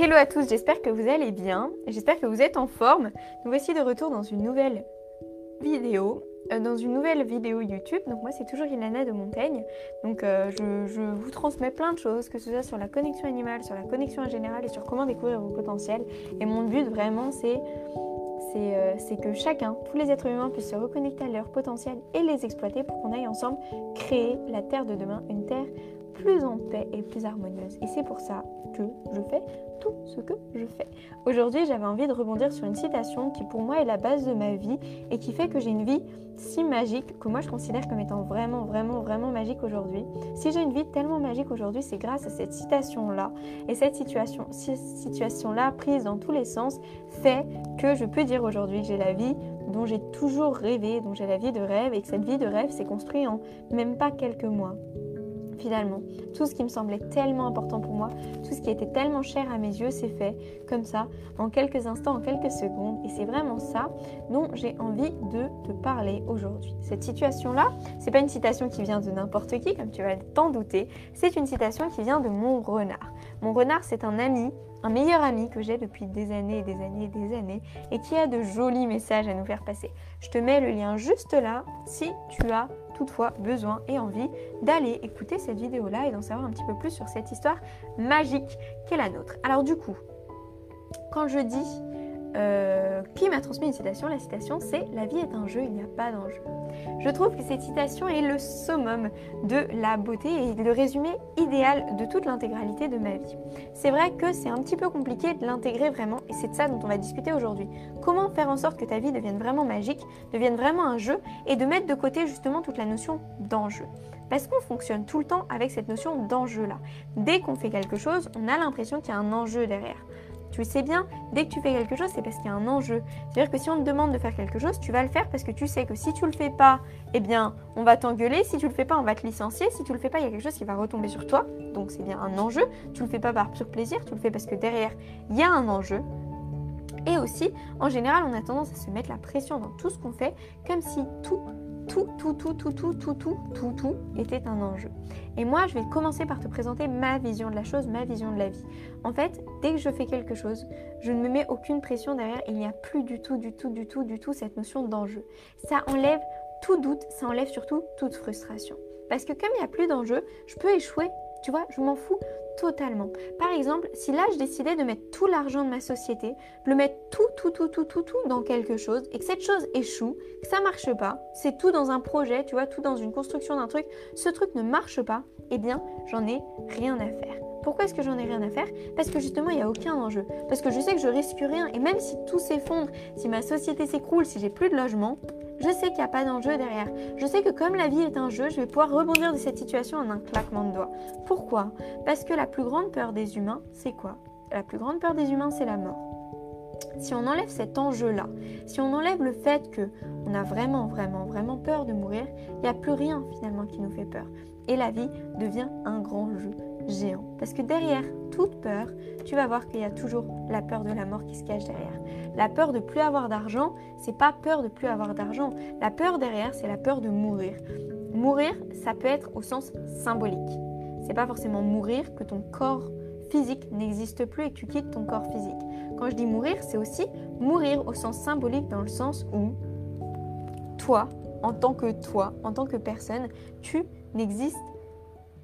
Hello à tous, j'espère que vous allez bien, j'espère que vous êtes en forme. Nous voici de retour dans une nouvelle vidéo, euh, dans une nouvelle vidéo YouTube. Donc moi c'est toujours Ilana de Montaigne. Donc euh, je, vous transmets plein de choses, que ce soit sur la connexion animale, sur la connexion en général et sur comment découvrir vos potentiels. Et mon but vraiment c'est euh, que chacun, tous les êtres humains puissent se reconnecter à leur potentiel et les exploiter pour qu'on aille ensemble créer la Terre de demain, une Terre plus en paix et plus harmonieuse. Et c'est pour ça que je fais tout ce que je fais. Aujourd'hui, j'avais envie de rebondir sur une citation qui pour moi est la base de ma vie et qui fait que j'ai une vie si magique que moi je considère comme étant vraiment, vraiment, vraiment magique aujourd'hui. Si j'ai une vie tellement magique aujourd'hui, c'est grâce à cette citation-là. Et cette situation, situation-là, prise dans tous les sens, fait que je peux dire aujourd'hui que j'ai la vie dont j'ai toujours rêvé, dont j'ai la vie de rêve et que cette vie de rêve s'est construite en même pas quelques mois finalement. Tout ce qui me semblait tellement important pour moi, tout ce qui était tellement cher à mes yeux, c'est fait comme ça, en quelques instants, en quelques secondes. Et c'est vraiment ça dont j'ai envie de te parler aujourd'hui. Cette situation-là, c'est pas une citation qui vient de n'importe qui, comme tu vas t'en douter. C'est une citation qui vient de mon renard. Mon renard, c'est un ami un meilleur ami que j'ai depuis des années et des années et des années et qui a de jolis messages à nous faire passer. Je te mets le lien juste là si tu as toutefois besoin et envie d'aller écouter cette vidéo-là et d'en savoir un petit peu plus sur cette histoire magique qu'est la nôtre. Alors du coup, quand je dis euh, qui m'a transmis une citation. La citation, c'est La vie est un jeu, il n'y a pas d'enjeu. Je trouve que cette citation est le summum de la beauté et le résumé idéal de toute l'intégralité de ma vie. C'est vrai que c'est un petit peu compliqué de l'intégrer vraiment et c'est de ça dont on va discuter aujourd'hui. Comment faire en sorte que ta vie devienne vraiment magique, devienne vraiment un jeu et de mettre de côté justement toute la notion d'enjeu? Parce qu'on fonctionne tout le temps avec cette notion d'enjeu-là. Dès qu'on fait quelque chose, on a l'impression qu'il y a un enjeu derrière. Tu sais bien, dès que tu fais quelque chose, c'est parce qu'il y a un enjeu. C'est-à-dire que si on te demande de faire quelque chose, tu vas le faire parce que tu sais que si tu le fais pas, eh bien, on va t'engueuler. Si tu le fais pas, on va te licencier. Si tu le fais pas, il y a quelque chose qui va retomber sur toi. Donc c'est bien un enjeu. Tu le fais pas par pur plaisir, tu le fais parce que derrière, il y a un enjeu. Et aussi, en général, on a tendance à se mettre la pression dans tout ce qu'on fait, comme si tout tout, tout, tout, tout, tout, tout, tout, tout, tout était un enjeu. Et moi, je vais commencer par te présenter ma vision de la chose, ma vision de la vie. En fait, dès que je fais quelque chose, je ne me mets aucune pression derrière. Il n'y a plus du tout, du tout, du tout, du tout cette notion d'enjeu. Ça enlève tout doute, ça enlève surtout toute frustration. Parce que comme il n'y a plus d'enjeu, je peux échouer. Tu vois, je m'en fous totalement. Par exemple, si là je décidais de mettre tout l'argent de ma société, de le mettre tout, tout, tout, tout, tout, tout dans quelque chose et que cette chose échoue, que ça marche pas, c'est tout dans un projet, tu vois, tout dans une construction d'un truc, ce truc ne marche pas, eh bien, j'en ai rien à faire. Pourquoi est-ce que j'en ai rien à faire? Parce que justement, il n'y a aucun enjeu. Parce que je sais que je risque rien. Et même si tout s'effondre, si ma société s'écroule, si j'ai plus de logement, je sais qu'il n'y a pas d'enjeu derrière. Je sais que comme la vie est un jeu, je vais pouvoir rebondir de cette situation en un claquement de doigts. Pourquoi? Parce que la plus grande peur des humains, c'est quoi? La plus grande peur des humains, c'est la mort. Si on enlève cet enjeu-là, si on enlève le fait que on a vraiment, vraiment, vraiment peur de mourir, il n'y a plus rien finalement qui nous fait peur. Et la vie devient un grand jeu géant. Parce que derrière toute peur, tu vas voir qu'il y a toujours la peur de la mort qui se cache derrière. La peur de plus avoir d'argent, c'est pas peur de plus avoir d'argent. La peur derrière, c'est la peur de mourir. Mourir, ça peut être au sens symbolique. C'est pas forcément mourir que ton corps physique n'existe plus et que tu quittes ton corps physique. Quand je dis mourir, c'est aussi mourir au sens symbolique dans le sens où toi, en tant que toi, en tant que personne, tu n'existes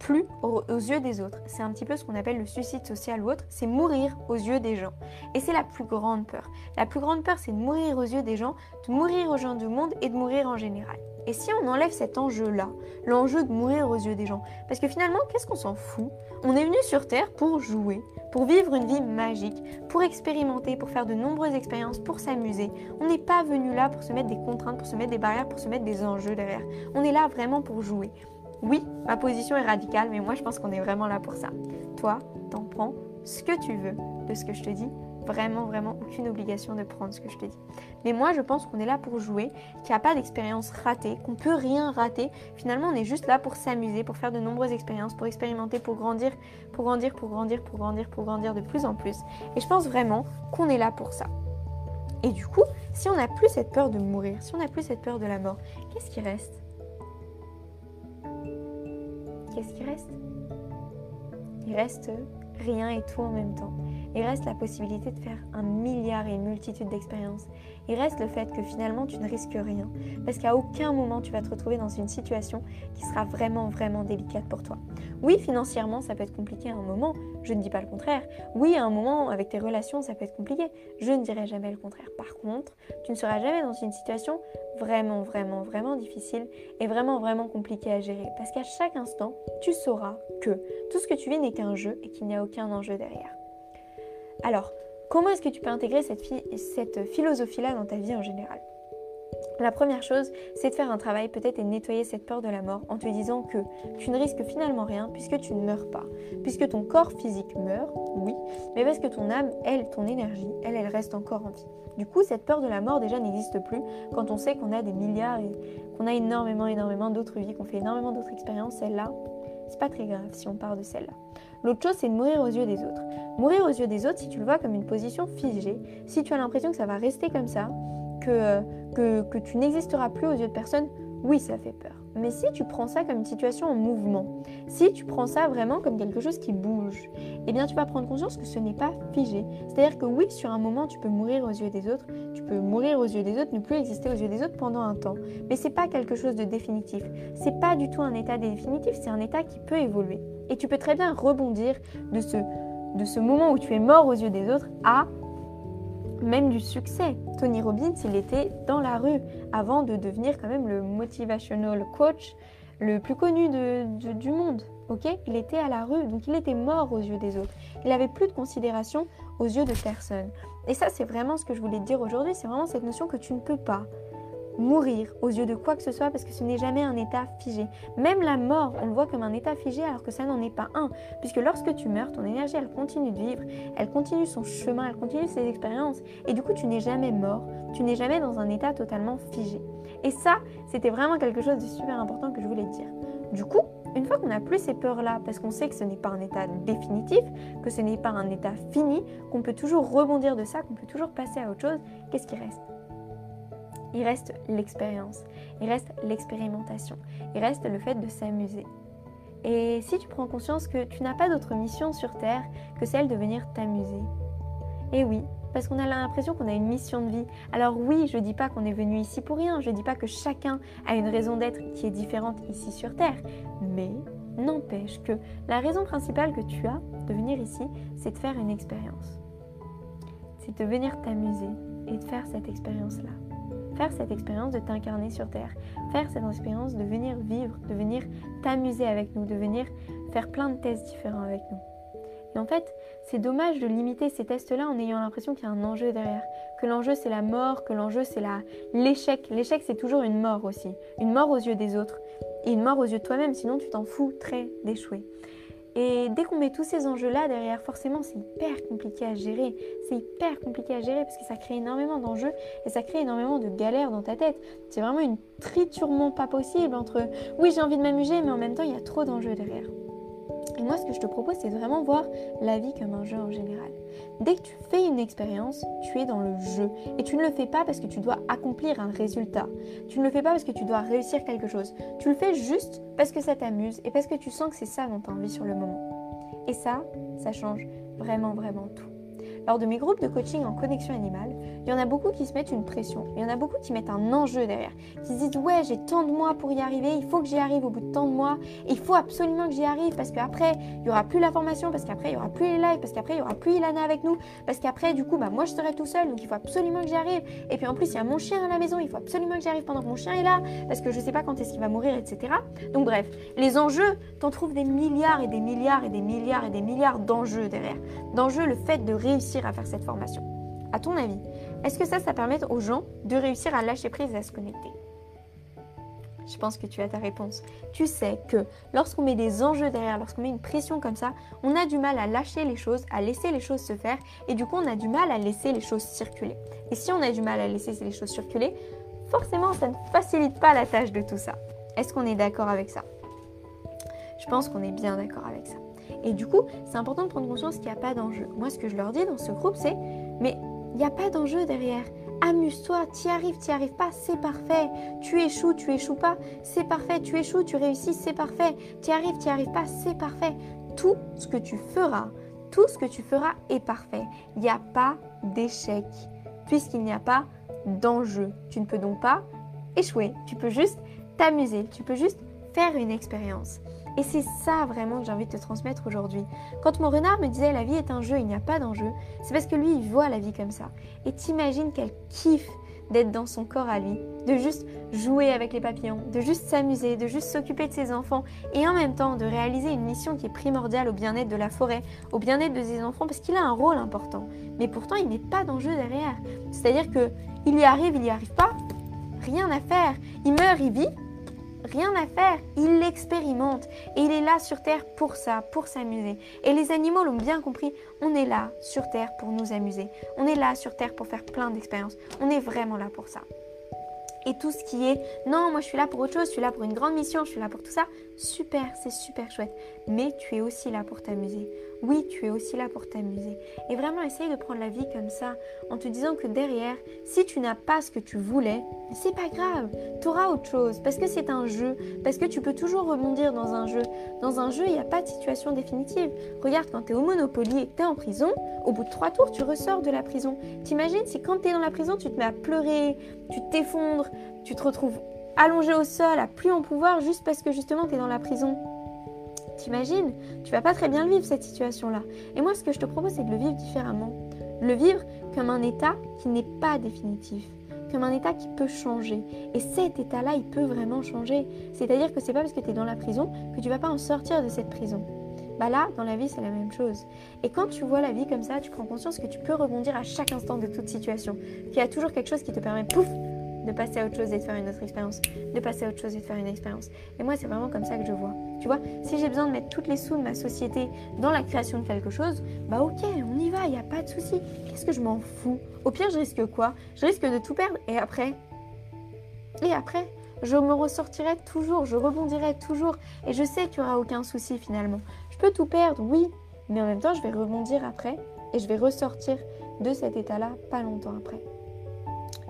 plus aux, yeux des autres. C'est un petit peu ce qu'on appelle le suicide social ou autre, c'est mourir aux yeux des gens. Et c'est la plus grande peur. La plus grande peur, c'est de mourir aux yeux des gens, de mourir aux gens du monde et de mourir en général. Et si on enlève cet enjeu-là, l'enjeu de mourir aux yeux des gens, parce que finalement, qu'est-ce qu'on s'en fout? On est venu sur Terre pour jouer, pour vivre une vie magique, pour expérimenter, pour faire de nombreuses expériences, pour s'amuser. On n'est pas venu là pour se mettre des contraintes, pour se mettre des barrières, pour se mettre des enjeux derrière. On est là vraiment pour jouer. Oui, ma position est radicale, mais moi je pense qu'on est vraiment là pour ça. Toi, t'en prends ce que tu veux de ce que je te dis. Vraiment, vraiment, aucune obligation de prendre ce que je te dis. Mais moi, je pense qu'on est là pour jouer, qu'il n'y a pas d'expérience ratée, qu'on peut rien rater. Finalement, on est juste là pour s'amuser, pour faire de nombreuses expériences, pour expérimenter, pour grandir, pour grandir, pour grandir, pour grandir, pour grandir de plus en plus. Et je pense vraiment qu'on est là pour ça. Et du coup, si on n'a plus cette peur de mourir, si on n'a plus cette peur de la mort, qu'est-ce qui reste? Qu'est-ce qui reste? Il reste rien et tout en même temps. Il reste la possibilité de faire un milliard et une multitude d'expériences. Il reste le fait que finalement tu ne risques rien. Parce qu'à aucun moment tu vas te retrouver dans une situation qui sera vraiment, vraiment délicate pour toi. Oui, financièrement, ça peut être compliqué à un moment, je ne dis pas le contraire. Oui, à un moment, avec tes relations, ça peut être compliqué, je ne dirai jamais le contraire. Par contre, tu ne seras jamais dans une situation vraiment, vraiment, vraiment difficile et vraiment, vraiment compliquée à gérer. Parce qu'à chaque instant, tu sauras que tout ce que tu vis n'est qu'un jeu et qu'il n'y a aucun enjeu derrière. Alors, comment est-ce que tu peux intégrer cette, philosophie-là dans ta vie en général? La première chose, c'est de faire un travail peut-être et nettoyer cette peur de la mort en te disant que tu ne risques finalement rien puisque tu ne meurs pas. Puisque ton corps physique meurt, oui, mais parce que ton âme, elle, ton énergie, elle, elle reste encore en vie. Du coup, cette peur de la mort déjà n'existe plus quand on sait qu'on a des milliards et qu'on a énormément, énormément d'autres vies, qu'on fait énormément d'autres expériences. Celle-là, c'est pas très grave si on part de celle-là. L'autre chose, c'est de mourir aux yeux des autres. Mourir aux yeux des autres, si tu le vois comme une position figée, si tu as l'impression que ça va rester comme ça, que, que, tu n'existeras plus aux yeux de personne, oui, ça fait peur. Mais si tu prends ça comme une situation en mouvement, si tu prends ça vraiment comme quelque chose qui bouge, eh bien tu vas prendre conscience que ce n'est pas figé. C'est-à-dire que oui, sur un moment, tu peux mourir aux yeux des autres, tu peux mourir aux yeux des autres, ne plus exister aux yeux des autres pendant un temps. Mais c'est pas quelque chose de définitif. C'est pas du tout un état définitif, c'est un état qui peut évoluer. Et tu peux très bien rebondir de ce, de ce moment où tu es mort aux yeux des autres à même du succès. Tony Robbins, il était dans la rue avant de devenir quand même le motivational coach le plus connu du monde. Ok? Il était à la rue, donc il était mort aux yeux des autres. Il n'avait plus de considération aux yeux de personne. Et ça, c'est vraiment ce que je voulais te dire aujourd'hui. C'est vraiment cette notion que tu ne peux pas mourir aux yeux de quoi que ce soit parce que ce n'est jamais un état figé. Même la mort, on le voit comme un état figé alors que ça n'en est pas un. Puisque lorsque tu meurs, ton énergie, elle continue de vivre, elle continue son chemin, elle continue ses expériences. Et du coup, tu n'es jamais mort, tu n'es jamais dans un état totalement figé. Et ça, c'était vraiment quelque chose de super important que je voulais te dire. Du coup, une fois qu'on n'a plus ces peurs-là, parce qu'on sait que ce n'est pas un état définitif, que ce n'est pas un état fini, qu'on peut toujours rebondir de ça, qu'on peut toujours passer à autre chose, qu'est-ce qui reste? Il reste l'expérience, il reste l'expérimentation, il reste le fait de s'amuser. Et si tu prends conscience que tu n'as pas d'autre mission sur Terre que celle de venir t'amuser. Et oui, parce qu'on a l'impression qu'on a une mission de vie. Alors oui, je ne dis pas qu'on est venu ici pour rien, je ne dis pas que chacun a une raison d'être qui est différente ici sur Terre, mais n'empêche que la raison principale que tu as de venir ici, c'est de faire une expérience. C'est de venir t'amuser et de faire cette expérience-là faire cette expérience de t'incarner sur Terre, faire cette expérience de venir vivre, de venir t'amuser avec nous, de venir faire plein de tests différents avec nous. Et en fait, c'est dommage de limiter ces tests-là en ayant l'impression qu'il y a un enjeu derrière, que l'enjeu c'est la mort, que l'enjeu c'est l'échec. L'échec c'est toujours une mort aussi, une mort aux yeux des autres et une mort aux yeux de toi-même, sinon tu t'en fous très d'échouer. Et dès qu'on met tous ces enjeux-là derrière, forcément, c'est hyper compliqué à gérer. C'est hyper compliqué à gérer parce que ça crée énormément d'enjeux et ça crée énormément de galères dans ta tête. C'est vraiment une triturement pas possible entre oui, j'ai envie de m'amuser, mais en même temps, il y a trop d'enjeux derrière. Et moi, ce que je te propose, c'est vraiment voir la vie comme un jeu en général. Dès que tu fais une expérience, tu es dans le jeu. Et tu ne le fais pas parce que tu dois accomplir un résultat. Tu ne le fais pas parce que tu dois réussir quelque chose. Tu le fais juste parce que ça t'amuse et parce que tu sens que c'est ça dont tu as envie sur le moment. Et ça, ça change vraiment, vraiment tout. Lors de mes groupes de coaching en connexion animale, il y en a beaucoup qui se mettent une pression. Il y en a beaucoup qui mettent un enjeu derrière. Qui se disent Ouais, j'ai tant de mois pour y arriver, il faut que j'y arrive au bout de tant de mois. il faut absolument que j'y arrive parce qu'après, il n'y aura plus la formation, parce qu'après, il n'y aura plus les lives, parce qu'après, il n'y aura plus Ilana avec nous, parce qu'après, du coup, bah, moi, je serai tout seul, donc il faut absolument que j'y arrive. Et puis en plus, il y a mon chien à la maison, il faut absolument que j'y arrive pendant que mon chien est là, parce que je ne sais pas quand est-ce qu'il va mourir, etc. Donc bref, les enjeux, t'en trouves des milliards et des milliards et des milliards et des milliards d'enjeux derrière. D'enjeux, le fait de réussir à faire cette formation. À ton avis, est-ce que ça, ça permet aux gens de réussir à lâcher prise et à se connecter? Je pense que tu as ta réponse. Tu sais que lorsqu'on met des enjeux derrière, lorsqu'on met une pression comme ça, on a du mal à lâcher les choses, à laisser les choses se faire, et du coup on a du mal à laisser les choses circuler. Et si on a du mal à laisser les choses circuler, forcément ça ne facilite pas la tâche de tout ça. Est-ce qu'on est, d'accord avec ça? Je pense qu'on est bien d'accord avec ça. Et du coup, c'est important de prendre conscience qu'il n'y a pas d'enjeu. Moi, ce que je leur dis dans ce groupe, c'est mais il n'y a pas d'enjeu derrière. Amuse-toi, tu y arrives, tu n'y arrives pas, c'est parfait. Tu échoues, tu échoues pas, c'est parfait. Tu échoues, tu réussis, c'est parfait. Tu y arrives, tu n'y arrives pas, c'est parfait. Tout ce que tu feras tout ce que tu feras est parfait. Il n'y a pas d'échec, puisqu'il n'y a pas d'enjeu. Tu ne peux donc pas échouer, tu peux juste t'amuser, tu peux juste faire une expérience. Et c'est ça vraiment que j'ai envie de te transmettre aujourd'hui. Quand mon renard me disait la vie est un jeu, il n'y a pas d'enjeu, c'est parce que lui, il voit la vie comme ça. Et t'imagines qu'elle kiffe d'être dans son corps à lui, de juste jouer avec les papillons, de juste s'amuser, de juste s'occuper de ses enfants et en même temps de réaliser une mission qui est primordiale au bien-être de la forêt, au bien-être de ses enfants parce qu'il a un rôle important. Mais pourtant, il n'est pas d'enjeu derrière. C'est-à-dire que il y arrive, il n'y arrive pas, rien à faire. Il meurt, il vit, rien à faire. Il l'expérimente et il est là sur Terre pour ça, pour s'amuser. Et les animaux l'ont bien compris, on est là sur Terre pour nous amuser. On est là sur Terre pour faire plein d'expériences. On est vraiment là pour ça. Et tout ce qui est non, moi je suis là pour autre chose, je suis là pour une grande mission, je suis là pour tout ça, super, c'est super chouette. Mais tu es aussi là pour t'amuser. Oui, tu es aussi là pour t'amuser. Et vraiment, essaye de prendre la vie comme ça, en te disant que derrière, si tu n'as pas ce que tu voulais, c'est pas grave. Tu auras autre chose, parce que c'est un jeu, parce que tu peux toujours rebondir dans un jeu. Dans un jeu, il n'y a pas de situation définitive. Regarde, quand tu es au Monopoly et que tu es en prison, au bout de trois tours, tu ressors de la prison. T'imagines si quand tu es dans la prison, tu te mets à pleurer, tu t'effondres, tu te retrouves allongé au sol, à plus en pouvoir, juste parce que justement tu es dans la prison. T'imagines Tu vas pas très bien le vivre cette situation-là. Et moi, ce que je te propose, c'est de le vivre différemment. Le vivre comme un état qui n'est pas définitif, comme un état qui peut changer. Et cet état-là, il peut vraiment changer. C'est-à-dire que c'est pas parce que tu es dans la prison que tu vas pas en sortir de cette prison. Bah là, dans la vie, c'est la même chose. Et quand tu vois la vie comme ça, tu prends conscience que tu peux rebondir à chaque instant de toute situation. Qu'il y a toujours quelque chose qui te permet, pouf, de passer à autre chose et de faire une autre expérience, de passer à autre chose et de faire une expérience. Et moi, c'est vraiment comme ça que je vois. Tu vois, si j'ai besoin de mettre toutes les sous de ma société dans la création de quelque chose, bah ok, on y va, il n'y a pas de souci. Qu'est-ce que je m'en fous? Au pire, je risque quoi? Je risque de tout perdre et après Et après je me ressortirai toujours, je rebondirai toujours et je sais qu'il n'y aura aucun souci finalement. Je peux tout perdre, oui, mais en même temps, je vais rebondir après et je vais ressortir de cet état-là pas longtemps après.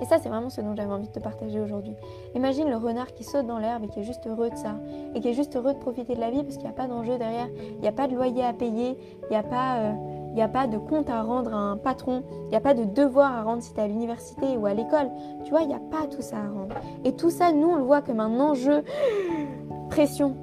Et ça, c'est vraiment ce dont j'avais envie de te partager aujourd'hui. Imagine le renard qui saute dans l'herbe et qui est juste heureux de ça. Et qui est juste heureux de profiter de la vie parce qu'il n'y a pas d'enjeu derrière. Il n'y a pas de loyer à payer. Il n'y a, pas, euh, a pas de compte à rendre à un patron. Il n'y a pas de devoir à rendre si tu es à l'université ou à l'école. Tu vois, il n'y a pas tout ça à rendre. Et tout ça, nous, on le voit comme un enjeu pression.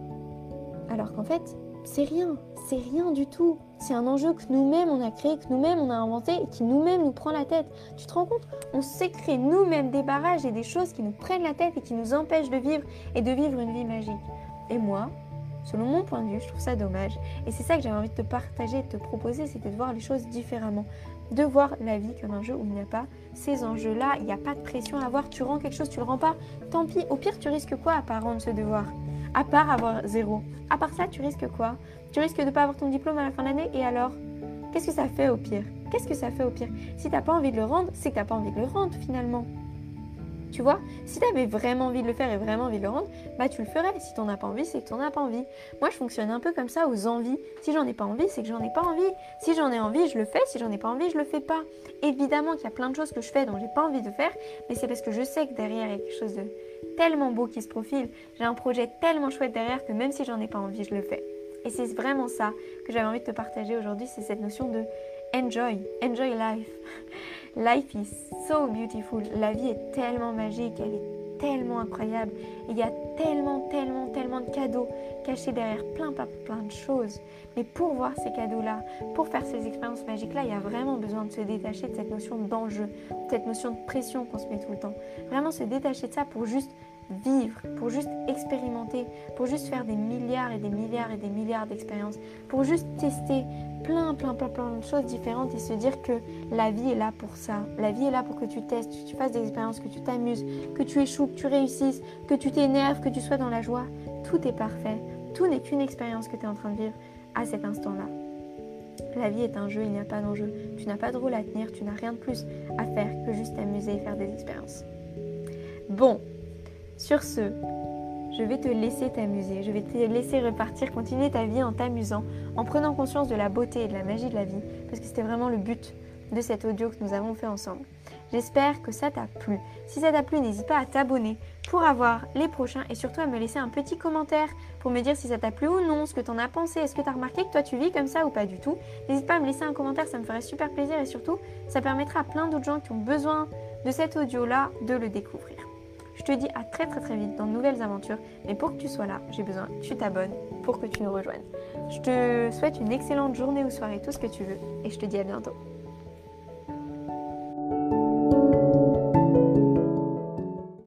Alors qu'en fait, c'est rien, c'est rien du tout. C'est un enjeu que nous-mêmes on a créé, que nous-mêmes on a inventé et qui nous-mêmes nous prend la tête. Tu te rends compte? On s'est créé nous-mêmes des barrages et des choses qui nous prennent la tête et qui nous empêchent de vivre et de vivre une vie magique. Et moi, selon mon point de vue, je trouve ça dommage. Et c'est ça que j'avais envie de te partager, de te proposer, c'était de voir les choses différemment. De voir la vie comme un jeu où il n'y a pas ces enjeux-là, il n'y a pas de pression à avoir. Tu rends quelque chose, tu le rends pas, tant pis. Au pire, tu risques quoi à pas rendre ce devoir? À part avoir zéro. À part ça, tu risques quoi? Tu risques de ne pas avoir ton diplôme à la fin de l'année et alors? Qu'est-ce que ça fait au pire? Qu'est-ce que ça fait au pire? Si t'as pas envie de le rendre, c'est que t'as pas envie de le rendre finalement. Tu vois? Si tu avais vraiment envie de le faire et vraiment envie de le rendre, bah tu le ferais. Si t'en as pas envie, c'est que t'en as pas envie. Moi, je fonctionne un peu comme ça aux envies. Si j'en ai pas envie, c'est que j'en ai pas envie. Si j'en ai envie, je le fais. Si j'en ai pas envie, je le fais pas. Évidemment qu'il y a plein de choses que je fais dont j'ai pas envie de faire, mais c'est parce que je sais que derrière il y a quelque chose de tellement beau qui se profile. J'ai un projet tellement chouette derrière que même si j'en ai pas envie, je le fais. Et c'est vraiment ça que j'avais envie de te partager aujourd'hui, c'est cette notion de enjoy, enjoy life. life is so beautiful. La vie est tellement magique, elle est tellement incroyable. il y a tellement, tellement, tellement cadeaux cachés derrière plein, plein, de choses. Mais pour voir ces cadeaux-là, pour faire ces expériences magiques-là, il y a vraiment besoin de se détacher de cette notion d'enjeu, cette notion de pression qu'on se met tout le temps. Vraiment se détacher de ça pour juste vivre, pour juste expérimenter, pour juste faire des milliards et des milliards et des milliards d'expériences, pour juste tester plein, plein, plein, plein de choses différentes et se dire que la vie est là pour ça. La vie est là pour que tu testes, que tu fasses des expériences, que tu t'amuses, que tu échoues, que tu réussisses, que tu t'énerves, que tu sois dans la joie. Tout est parfait. Tout n'est qu'une expérience que tu es en train de vivre à cet instant-là. La vie est un jeu, il n'y a pas d'enjeu. Tu n'as pas de rôle à tenir, tu n'as rien de plus à faire que juste t'amuser et faire des expériences. Bon, sur ce, je vais te laisser t'amuser, je vais te laisser repartir, continuer ta vie en t'amusant, en prenant conscience de la beauté et de la magie de la vie, parce que c'était vraiment le but de cet audio que nous avons fait ensemble. J'espère que ça t'a plu. Si ça t'a plu, n'hésite pas à t'abonner pour avoir les prochains et surtout à me laisser un petit commentaire pour me dire si ça t'a plu ou non, ce que t'en as pensé, est-ce que t'as remarqué que toi tu vis comme ça ou pas du tout. N'hésite pas à me laisser un commentaire, ça me ferait super plaisir et surtout ça permettra à plein d'autres gens qui ont besoin de cet audio-là de le découvrir. Je te dis à très très très vite dans de nouvelles aventures, mais pour que tu sois là, j'ai besoin que tu t'abonnes pour que tu nous rejoignes. Je te souhaite une excellente journée ou soirée, tout ce que tu veux, et je te dis à bientôt.